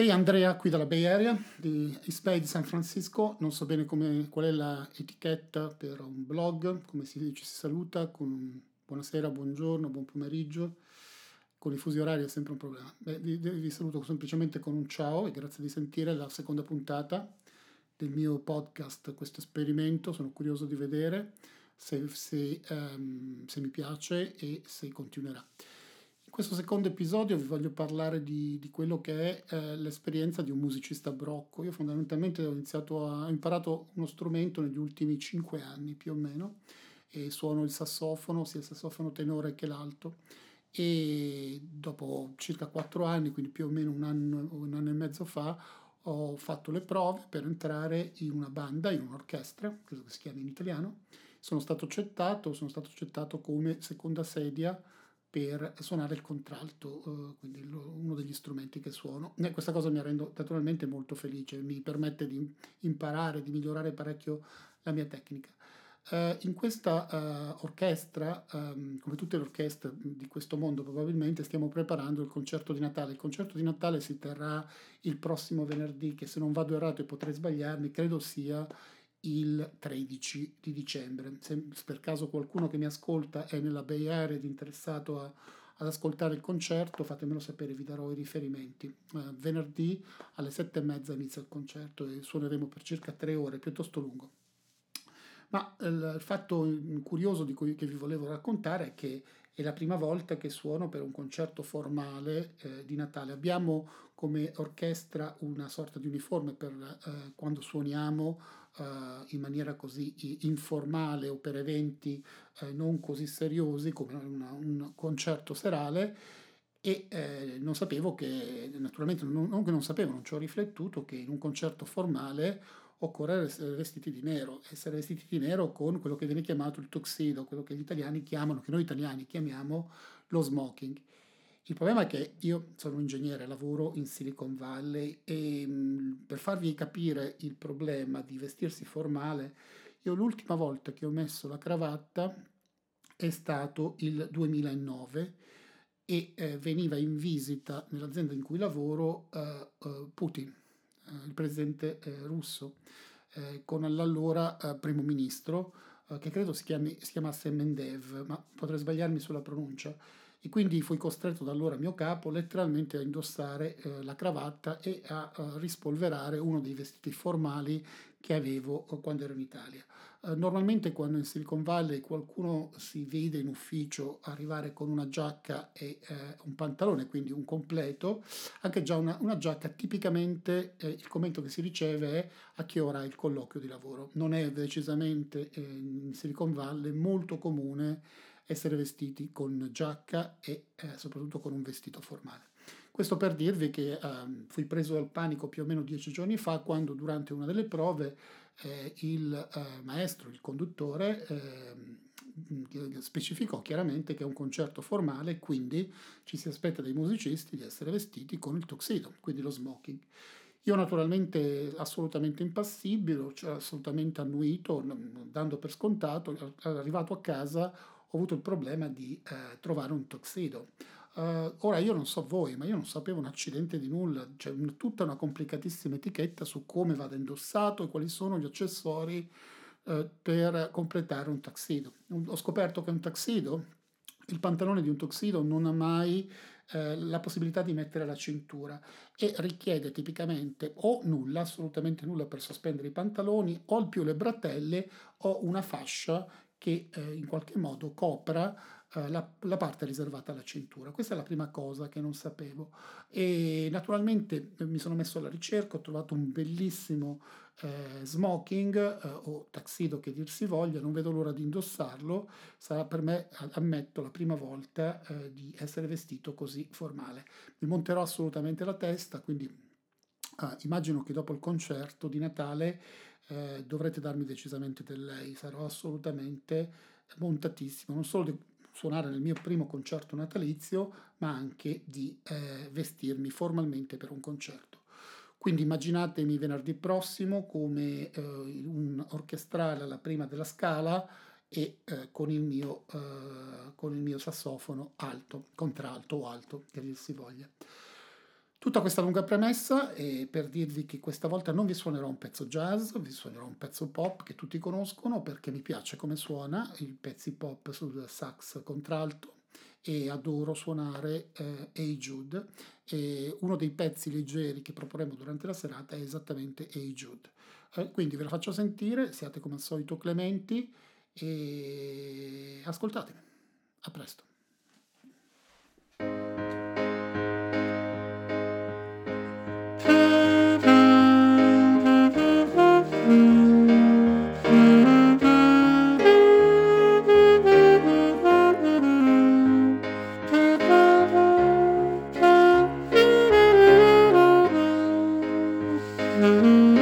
Ehi hey Andrea, qui dalla Bay Area di East Bay di San Francisco. Non so bene come, qual è l'etichetta per un blog, come si, ci si saluta con buonasera, buongiorno, buon pomeriggio. Con i fusi orari è sempre un problema. Beh, vi, vi saluto semplicemente con un ciao e grazie di sentire la seconda puntata del mio podcast, questo esperimento. Sono curioso di vedere se, se, um, se mi piace e se continuerà. Questo secondo episodio vi voglio parlare di, di quello che è eh, l'esperienza di un musicista brocco. Io fondamentalmente ho, iniziato a, ho imparato uno strumento negli ultimi cinque anni più o meno e suono il sassofono, sia il sassofono tenore che l'alto e dopo circa quattro anni, quindi più o meno un anno, un anno e mezzo fa, ho fatto le prove per entrare in una banda, in un'orchestra, credo che si chiami in italiano. Sono stato accettato, sono stato accettato come seconda sedia per suonare il contralto, eh, quindi uno degli strumenti che suono. E questa cosa mi rende naturalmente molto felice, mi permette di imparare, di migliorare parecchio la mia tecnica. Uh, in questa uh, orchestra, um, come tutte le orchestre di questo mondo probabilmente, stiamo preparando il concerto di Natale. Il concerto di Natale si terrà il prossimo venerdì, che se non vado errato e potrei sbagliarmi, credo sia il 13 di dicembre. Se per caso qualcuno che mi ascolta è nella Bay Area ed interessato a, ad ascoltare il concerto, fatemelo sapere, vi darò i riferimenti. Eh, venerdì alle sette e mezza inizia il concerto e suoneremo per circa tre ore, piuttosto lungo. Ma il fatto curioso di cui che vi volevo raccontare è che è la prima volta che suono per un concerto formale eh, di Natale. Abbiamo come orchestra una sorta di uniforme per eh, quando suoniamo eh, in maniera così informale o per eventi eh, non così seriosi come una, un concerto serale e eh, non sapevo che, naturalmente non, non che non sapevo, non ci ho riflettuto che in un concerto formale occorre essere vestiti di nero, essere vestiti di nero con quello che viene chiamato il tuxedo, quello che gli italiani chiamano, che noi italiani chiamiamo lo smoking. Il problema è che io sono un ingegnere, lavoro in Silicon Valley e mm, per farvi capire il problema di vestirsi formale, io l'ultima volta che ho messo la cravatta è stato il 2009 e eh, veniva in visita nell'azienda in cui lavoro eh, eh, Putin eh, il presidente russo, con l'allora primo ministro, che credo si, chiami, si chiamasse Mendev, ma potrei sbagliarmi sulla pronuncia e quindi fui costretto da allora mio capo letteralmente a indossare eh, la cravatta e a, a, rispolverare uno dei vestiti formali che avevo quando ero in Italia. Eh, normalmente quando in Silicon Valley qualcuno si vede in ufficio arrivare con una giacca e eh, un pantalone, quindi un completo, anche già una, una giacca tipicamente eh, il commento che si riceve è a che ora è il colloquio di lavoro. Non è decisamente eh, in Silicon Valley molto comune essere vestiti con giacca e eh, soprattutto con un vestito formale. Questo per dirvi che eh, fui preso dal panico più o meno dieci giorni fa quando durante una delle prove eh, il eh, maestro, il conduttore, ehm, specificò chiaramente che è un concerto formale quindi ci si aspetta dai musicisti di essere vestiti con il tuxedo, quindi lo smoking. Io naturalmente assolutamente impassibile, cioè assolutamente annuito, dando per scontato, arrivato a casa ho avuto il problema di eh, trovare un tuxedo. Uh, ora io non so voi, ma io non sapevo un accidente di nulla, c'è cioè, tutta una complicatissima etichetta su come vada indossato e quali sono gli accessori uh, per completare un tuxedo. Ho scoperto che un tuxedo, il pantalone di un tuxedo non ha mai eh, la possibilità di mettere la cintura e richiede tipicamente o nulla, assolutamente nulla per sospendere i pantaloni, o al più le bratelle o una fascia che eh, in qualche modo copra eh, la, la, parte riservata alla cintura. Questa è la prima cosa che non sapevo. E naturalmente eh, mi sono messo alla ricerca, ho trovato un bellissimo eh, smoking eh, o tuxedo che dir si voglia, non vedo l'ora di indossarlo. Sarà per me, ammetto, la prima volta eh, di essere vestito così formale. Mi monterò assolutamente la testa, quindi Ah, immagino che dopo il concerto di Natale eh, dovrete darmi decisamente del lei, sarò assolutamente montatissimo, non solo di suonare nel mio primo concerto natalizio, ma anche di eh, vestirmi formalmente per un concerto. Quindi immaginatemi venerdì prossimo come eh, un orchestrale alla prima della scala e eh, con, il mio, eh, con il mio sassofono alto, contralto o alto, che dir si voglia. Tutta questa lunga premessa è per dirvi che questa volta non vi suonerò un pezzo jazz, vi suonerò un pezzo pop che tutti conoscono perché mi piace come suona il pezzi pop sul sax contralto e adoro suonare eh, Hey Jude e uno dei pezzi leggeri che proporremo durante la serata è esattamente Hey Jude. Eh, quindi ve la faccio sentire, siate come al solito clementi e ascoltatemi. A presto. Música